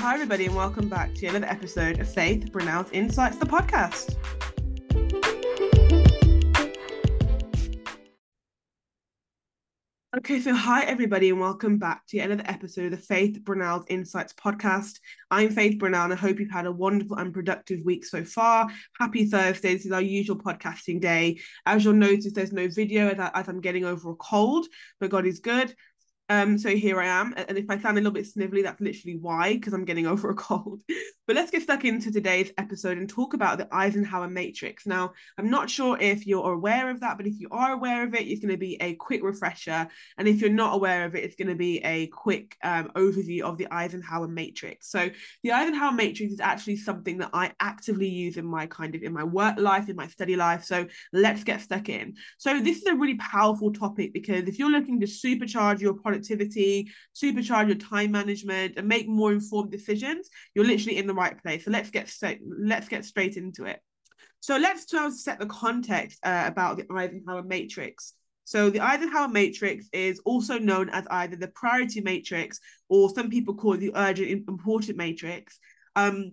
hi, everybody, and welcome back to another episode of Faith Brynel's Insights, the podcast. Okay, so hi everybody, and welcome back to another episode of the Faith Brynel's Insights podcast. I'm Faith Brynel, and I hope you've had a wonderful and productive week so far. Happy Thursday! This is our usual podcasting day. As you'll notice, there's no video as, I, as I'm getting over a cold, but God is good. Um, so here I am. And if I sound a little bit snivelly, that's literally why, because I'm getting over a cold. But let's get stuck into today's episode and talk about the Eisenhower matrix. Now, I'm not sure if you're aware of that, but if you are aware of it, it's going to be a quick refresher. And if you're not aware of it, it's going to be a quick um, overview of the Eisenhower matrix. So the Eisenhower matrix is actually something that I actively use in my kind of in my work life, in my study life. So let's get stuck in. So this is a really powerful topic because if you're looking to supercharge your productivity, supercharge your time management, and make more informed decisions, you're literally in the right place. So let's get straight let's get straight into it. So let's set the context uh, about the Eisenhower matrix. So the Eisenhower matrix is also known as either the priority matrix or some people call it the urgent important matrix. Um,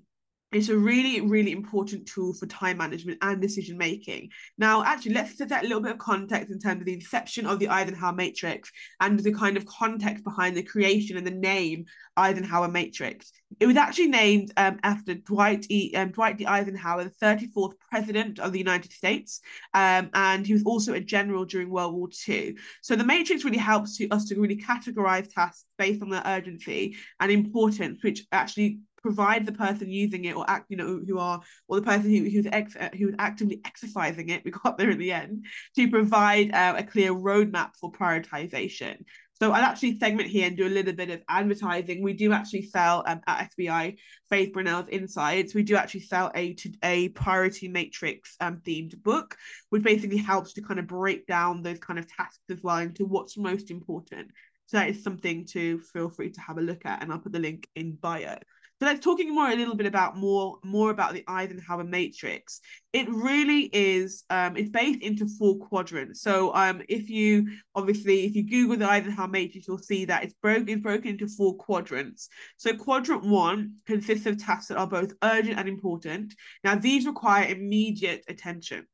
it's a really, really important tool for time management and decision making. Now, actually, let's set that a little bit of context in terms of the inception of the Eisenhower matrix and the kind of context behind the creation and the name Eisenhower matrix. It was actually named um, after Dwight E. Um, Dwight D. Eisenhower, the 34th president of the United States, um, and he was also a general during World War II. So the matrix really helps to, us to really categorize tasks based on their urgency and importance, which actually provide the person using it or act you know who are or the person who who's ex who's actively exercising it we got there in the end to provide uh, a clear roadmap for prioritization so I'll actually segment here and do a little bit of advertising. We do actually sell um, at SBI Faith Brynel's Insights. We do actually sell a to a priority matrix um, themed book, which basically helps to kind of break down those kind of tasks as well into what's most important. So that is something to feel free to have a look at, and I'll put the link in bio. So let's talking more a little bit about more more about the Eisenhower matrix. It really is um it's based into four quadrants. So um if you obviously if you Google the Eisenhower matrix, you'll see that it's broken it's broken into four quadrants. So quadrant one consists of tasks that are both urgent and important. Now these require immediate attention.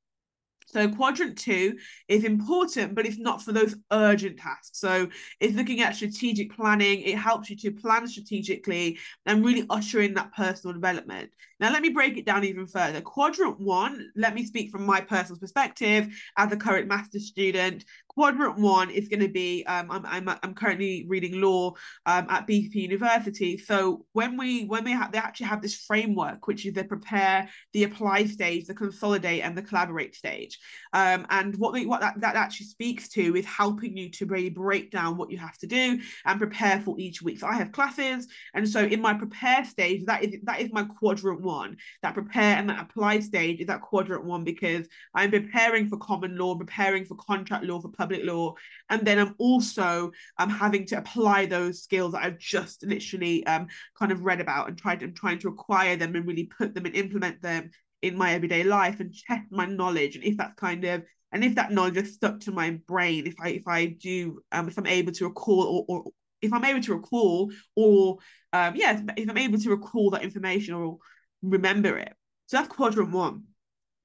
So quadrant two is important, but it's not for those urgent tasks. So it's looking at strategic planning. It helps you to plan strategically and really usher in that personal development. Now, let me break it down even further. Quadrant one, let me speak from my personal perspective as a current master's student quadrant one is going to be um, I'm, I'm I'm currently reading law um, at BPP University. So when we when they have they actually have this framework, which is the prepare, the apply stage, the consolidate, and the collaborate stage. Um, and what they, what that, that actually speaks to is helping you to really break down what you have to do and prepare for each week. So I have classes, and so in my prepare stage, that is that is my quadrant one. That prepare and that apply stage is that quadrant one because I'm preparing for common law, preparing for contract law, for public law. And then i'm also um, having to apply those skills that i've just literally um, kind of read about and tried and trying to acquire them and really put them and implement them in my everyday life and check my knowledge. And if that's kind of and if that knowledge is stuck to my brain if i if i do um if i'm able to recall or, or if i'm able to recall or um yeah if i'm able to recall that information or remember it so that's quadrant one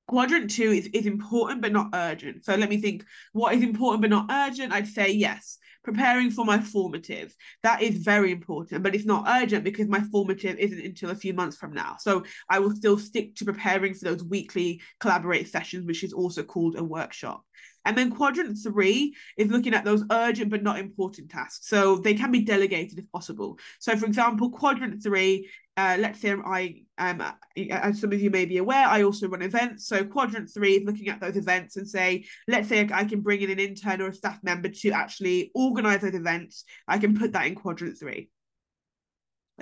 Quadrant two is, is important but not urgent. So let me think what is important but not urgent? I'd say yes, preparing for my formative. That is very important, but it's not urgent because my formative isn't until a few months from now. So I will still stick to preparing for those weekly collaborate sessions, which is also called a workshop. And then quadrant three is looking at those urgent but not important tasks. So they can be delegated if possible. So, for example, quadrant three, uh, let's say I, um, as some of you may be aware, I also run events. So quadrant three is looking at those events and say, let's say I can bring in an intern or a staff member to actually organize those events. I can put that in quadrant three.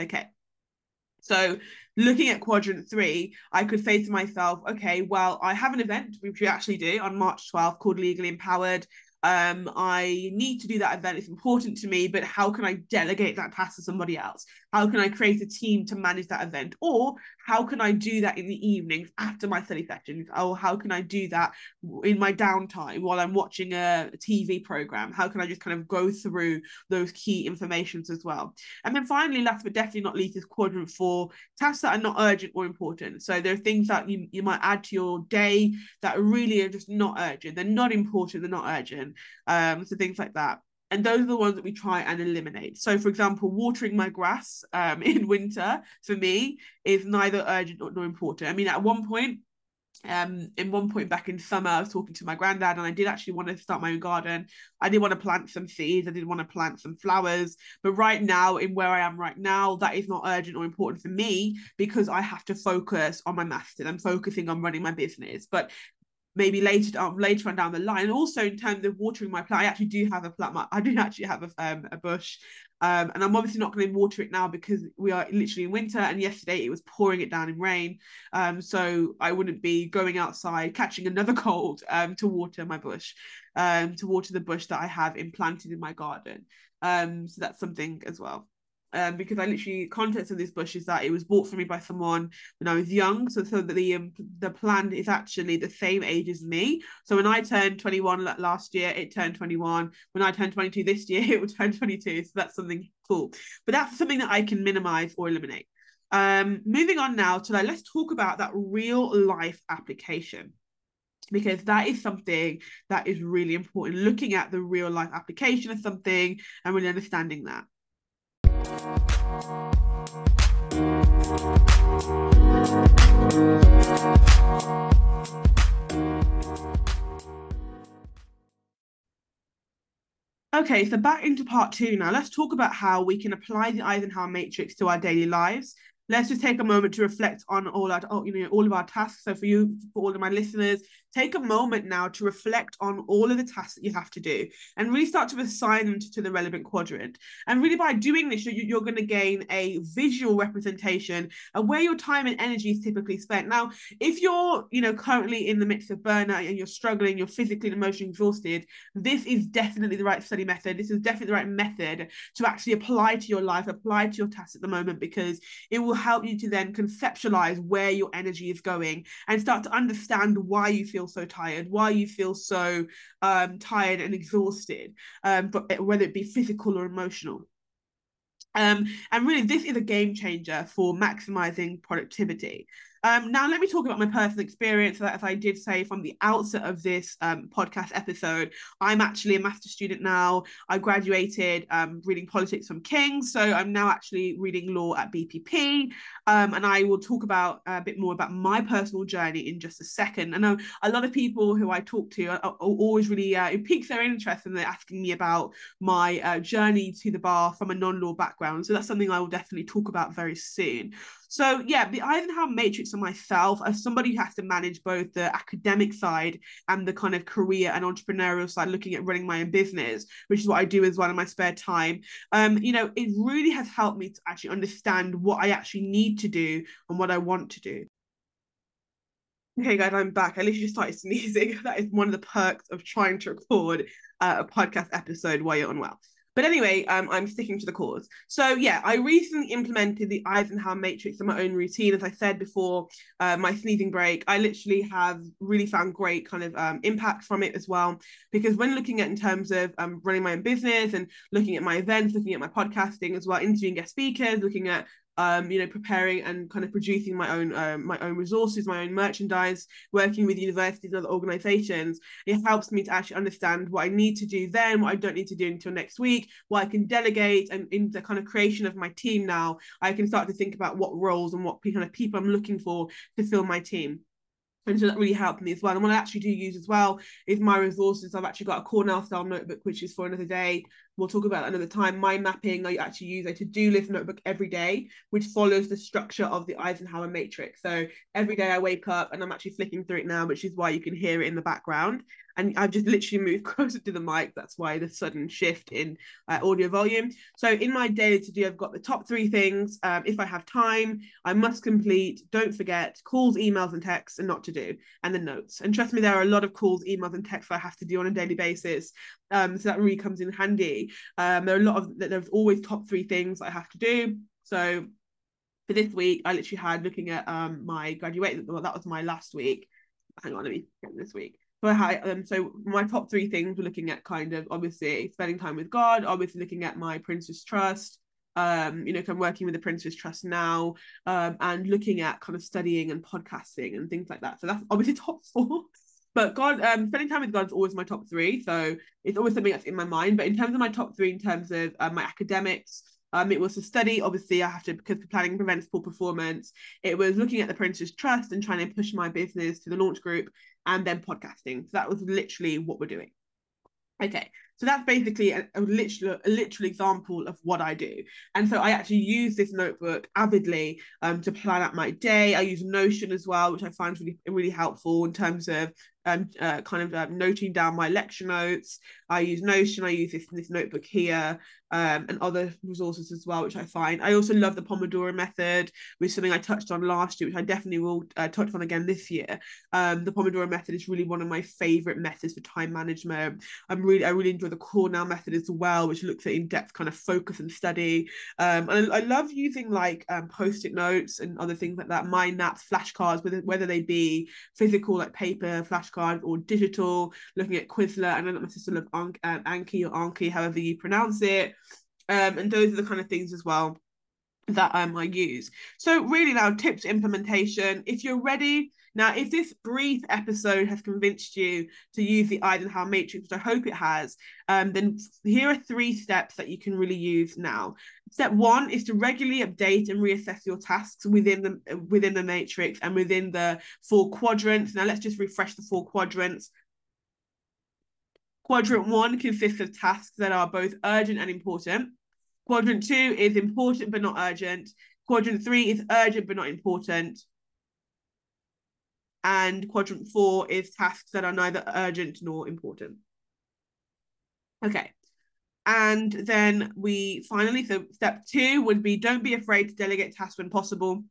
Okay. So looking at quadrant three, I could say to myself, okay, well, I have an event, which we actually do on March 12th called Legally Empowered. Um, I need to do that event. It's important to me, but how can I delegate that task to somebody else? How can I create a team to manage that event? Or how can I do that in the evenings after my study sessions? Or how can I do that in my downtime while I'm watching a TV program? How can I just kind of go through those key informations as well? And then finally, last but definitely not least, is quadrant four tasks that are not urgent or important. So there are things that you, you might add to your day that really are just not urgent. They're not important, they're not urgent. Um, so things like that and those are the ones that we try and eliminate. So, for example, watering my grass um, in winter for me is neither urgent nor important. I mean, at one point, um, in one point back in summer, I was talking to my granddad, and I did actually want to start my own garden. I did want to plant some seeds, I did want to plant some flowers, but right now, in where I am right now, that is not urgent or important for me because I have to focus on my master I'm focusing on running my business. But maybe later um, later on down the line. And also in terms of watering my plant, I actually do have a plant. I do actually have a um, a bush, um, and I'm obviously not going to water it now because we are literally in winter. And yesterday it was pouring it down in rain, um, so I wouldn't be going outside catching another cold um to water my bush, um to water the bush that I have implanted in my garden. Um, so that's something as well um, because I literally context of this bush is that it was bought for me by someone when I was young. So so the um, the plant is actually the same age as me. So when I turned 21 last year, it turned 21. When I turned 22 this year, it will turn 22. So that's something cool. But that's something that I can minimize or eliminate. Um, moving on now to like let's talk about that real life application because that is something that is really important looking at the real life application of something and really understanding that Okay, so back into part two now. Let's talk about how we can apply the Eisenhower matrix to our daily lives let's just take a moment to reflect on all our you know all of our tasks so for you for all of my listeners take a moment now to reflect on all of the tasks that you have to do and really start to assign them to, to the relevant quadrant. And really by doing this you're, you're going to gain a visual representation of where your time and energy is typically spent. Now if you're you know currently in the midst of burnout and you're struggling you're physically and emotionally exhausted this is definitely the right study method. This is definitely the right method to actually apply to your life apply to your tasks at the moment because it will help you to then conceptualize where your energy is going and start to understand why you feel so tired, why you feel so um, tired and exhausted, um, but eh, whether it be physical or emotional. Um, and really, this is a game changer for maximizing productivity. Um, now, let me talk about my personal experience. That, As I did say from the outset of this um, podcast episode, I'm actually a master student now. I graduated um, reading politics from King's, so I'm now actually reading law at BPP. Um, and I will talk about a bit more about my personal journey in just a second. I know a lot of people who I talk to are, are always really uh, it piques their interest and they're asking me about my uh, journey to the bar from a non-law background. So that's something I will definitely talk about very soon. So yeah, the Eisenhower matrix for myself, as somebody who has to manage both the academic side and the kind of career and entrepreneurial side, looking at running my own business, which is what I do as well in my spare time. Um, you know, it really has helped me to actually understand what I actually need to do and what I want to do. Okay, guys, I'm back. I literally just started sneezing. That is one of the perks of trying to record uh, a podcast episode while you're unwell. But anyway, um, I'm sticking to the cause. So yeah, I recently implemented the Eisenhower matrix in my own routine. As I said before, uh, my sneezing break, I literally have really found great kind of um, impact from it as well. Because when looking at in terms of um, running my own business and looking at my events, looking at my podcasting as well, interviewing guest speakers, looking at um, you know, preparing and kind of producing my own um, my own resources, my own merchandise, working with universities and other organizations, it helps me to actually understand what I need to do then, what I don't need to do until next week, what I can delegate, and in the kind of creation of my team now, I can start to think about what roles and what kind of people I'm looking for to fill my team and so that really helped me as well. And what I actually do use as well is my resources. I've actually got a Cornell style notebook, which is for another day. We'll talk about another time. Mind mapping, I actually use a to-do list notebook every day, which follows the structure of the Eisenhower matrix. So every day I wake up and I'm actually flicking through it now, which is why you can hear it in the background. And I've just literally moved closer to the mic. That's why the sudden shift in uh, audio volume. So in my daily to do, I've got the top three things. Um, if I have time, I must complete. Don't forget calls, emails, and texts, and not to do, and the notes. And trust me, there are a lot of calls, emails, and texts I have to do on a daily basis. Um, so that really comes in handy. Um, there are a lot of there's always top three things I have to do. So for this week, I literally had looking at um my graduate. Well, that was my last week. Hang on, let me get this week. So I um so my top three things were looking at kind of obviously spending time with God, obviously looking at my Prince's Trust. Um, you know, I'm working with the Prince's Trust now, um, and looking at kind of studying and podcasting and things like that. So that's obviously top four. But God, um, spending time with God is always my top three. So it's always something that's in my mind. But in terms of my top three, in terms of uh, my academics, um, it was to study. Obviously, I have to because planning prevents poor performance. It was looking at the Prince's Trust and trying to push my business to the launch group, and then podcasting. So that was literally what we're doing. Okay, so that's basically a, a, literal a literal example of what I do. And so I actually use this notebook avidly um, to plan out my day. I use Notion as well, which I find really really helpful in terms of um, uh, kind of uh, noting down my lecture notes. I use Notion. I use this this notebook here um, and other resources as well, which I find. I also love the Pomodoro method, which is something I touched on last year, which I definitely will uh, touch on again this year. Um, the Pomodoro method is really one of my favorite methods for time management. I'm really, I really enjoy the Cornell method as well, which looks at in-depth kind of focus and study. Um, and I, I love using like um, post-it notes and other things like that, mind maps, flashcards, whether whether they be physical like paper flashcards or digital. Looking at Quizlet, And I know that my sister loves Anki, um, Anki or Anki, however you pronounce it. Um, and those are the kind of things as well that um, I use. So really now tips implementation. If you're ready, now if this brief episode has convinced you to use the Eisenhower matrix, which I hope it has, um, then here are three steps that you can really use now. Step one is to regularly update and reassess your tasks within the within the matrix and within the four quadrants. Now let's just refresh the four quadrants. Quadrant one consists of tasks that are both urgent and important. Quadrant two is important but not urgent. Quadrant three is urgent but not important. And quadrant four is tasks that are neither urgent nor important. Okay. And then we finally, so step two would be don't be afraid to delegate tasks when possible.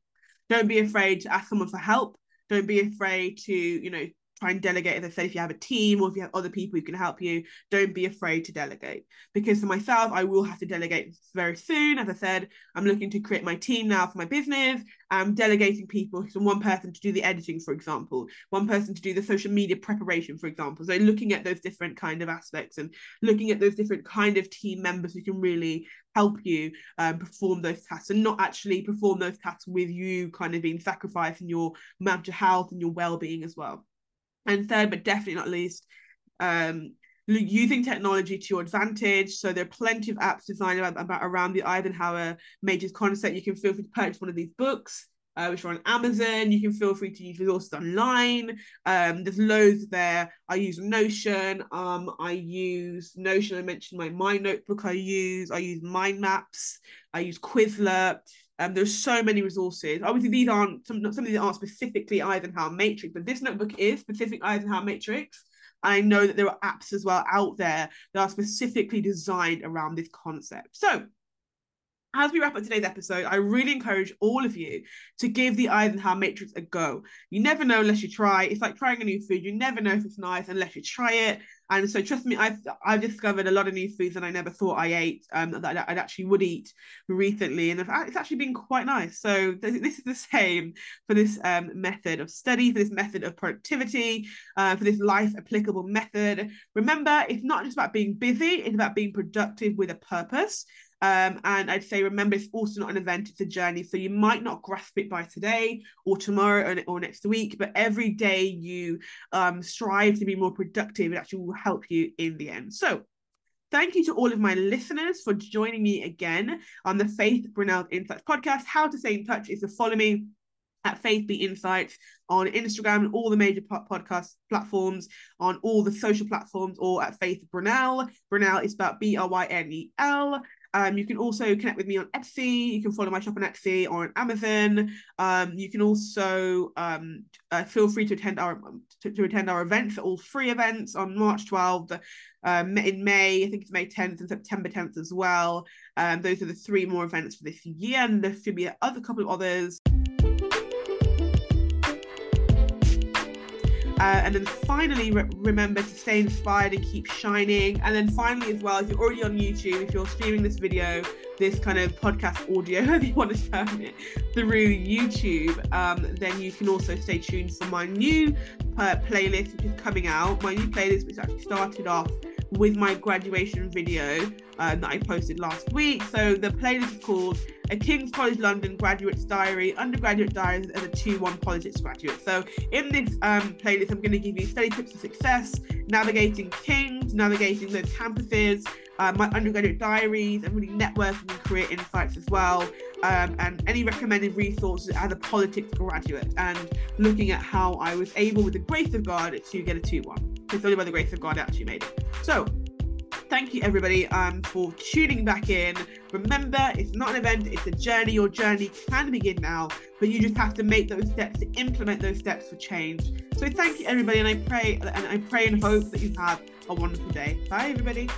Don't be afraid to ask someone for help. Don't be afraid to, you know, try and delegate. As I said, if you have a team or if you have other people who can help you, don't be afraid to delegate. Because for myself, I will have to delegate very soon. As I said, I'm looking to create my team now for my business. I'm delegating people from one person to do the editing, for example, one person to do the social media preparation, for example. So looking at those different kind of aspects and looking at those different kind of team members who can really help you um, perform those tasks and not actually perform those tasks with you kind of being sacrificing your mental health and your well-being as well. And third, but definitely not least, um, using technology to your advantage. So there are plenty of apps designed about, about around the Eisenhower Matrix concept. You can feel free to purchase one of these books. Uh, which are on Amazon. You can feel free to use resources online. Um, there's loads there. I use Notion. Um, I use Notion. I mentioned my My Notebook. I use. I use Mind Maps. I use Quizlet. Um, there's so many resources. Obviously, these aren't some, some of these aren't specifically Eisenhower Matrix, but this notebook is specific Eisenhower Matrix. I know that there are apps as well out there that are specifically designed around this concept. So as we wrap up today's episode, I really encourage all of you to give the Eisenhower Matrix a go. You never know unless you try. It's like trying a new food. You never know if it's nice unless you try it. And so, trust me, I've I've discovered a lot of new foods that I never thought I ate um, that I'd actually would eat recently, and it's actually been quite nice. So this is the same for this um, method of study, for this method of productivity, uh, for this life applicable method. Remember, it's not just about being busy; it's about being productive with a purpose. Um, and I'd say, remember, it's also not an event, it's a journey. So you might not grasp it by today or tomorrow or, or next week, but every day you um, strive to be more productive, it actually will help you in the end. So Thank you to all of my listeners for joining me again on the Faith Brynel Insights podcast. How to stay in touch is to follow me at Faith Be Insights on Instagram and all the major podcast platforms, on all the social platforms, or at Faith Brynel. Brynel is about B R Y N E L. Um, you can also connect with me on Etsy. You can follow my shop on Etsy or on Amazon. Um, you can also um, uh, feel free to attend our to, to attend our events, all free events on March 12th, um, in May, I think it's May 10th and September 10th as well. Um, those are the three more events for this year, and there should be a couple of others. Uh, and then finally, re- remember to stay inspired and keep shining. And then finally, as well, if you're already on YouTube, if you're streaming this video, this kind of podcast audio, however you want to term it, through YouTube, um, then you can also stay tuned for my new uh, playlist, which is coming out. My new playlist, which actually started off with my graduation video uh, that I posted last week. So the playlist is called A King's College London Graduate's Diary, Undergraduate Diaries as a 2-1 Politics Graduate. So in this um, playlist, I'm going to give you study tips for success, navigating King's, navigating those campuses, uh, my undergraduate diaries, and really networking and career insights as well. Um, and any recommended resources as a politics graduate, and looking at how I was able, with the grace of God, to get a 2 1. It's only by the grace of God I actually made it. So, thank you everybody um, for tuning back in. Remember, it's not an event, it's a journey. Your journey can begin now, but you just have to make those steps to implement those steps for change. So thank you everybody, and I pray and I pray and hope that you have a wonderful day. Bye everybody.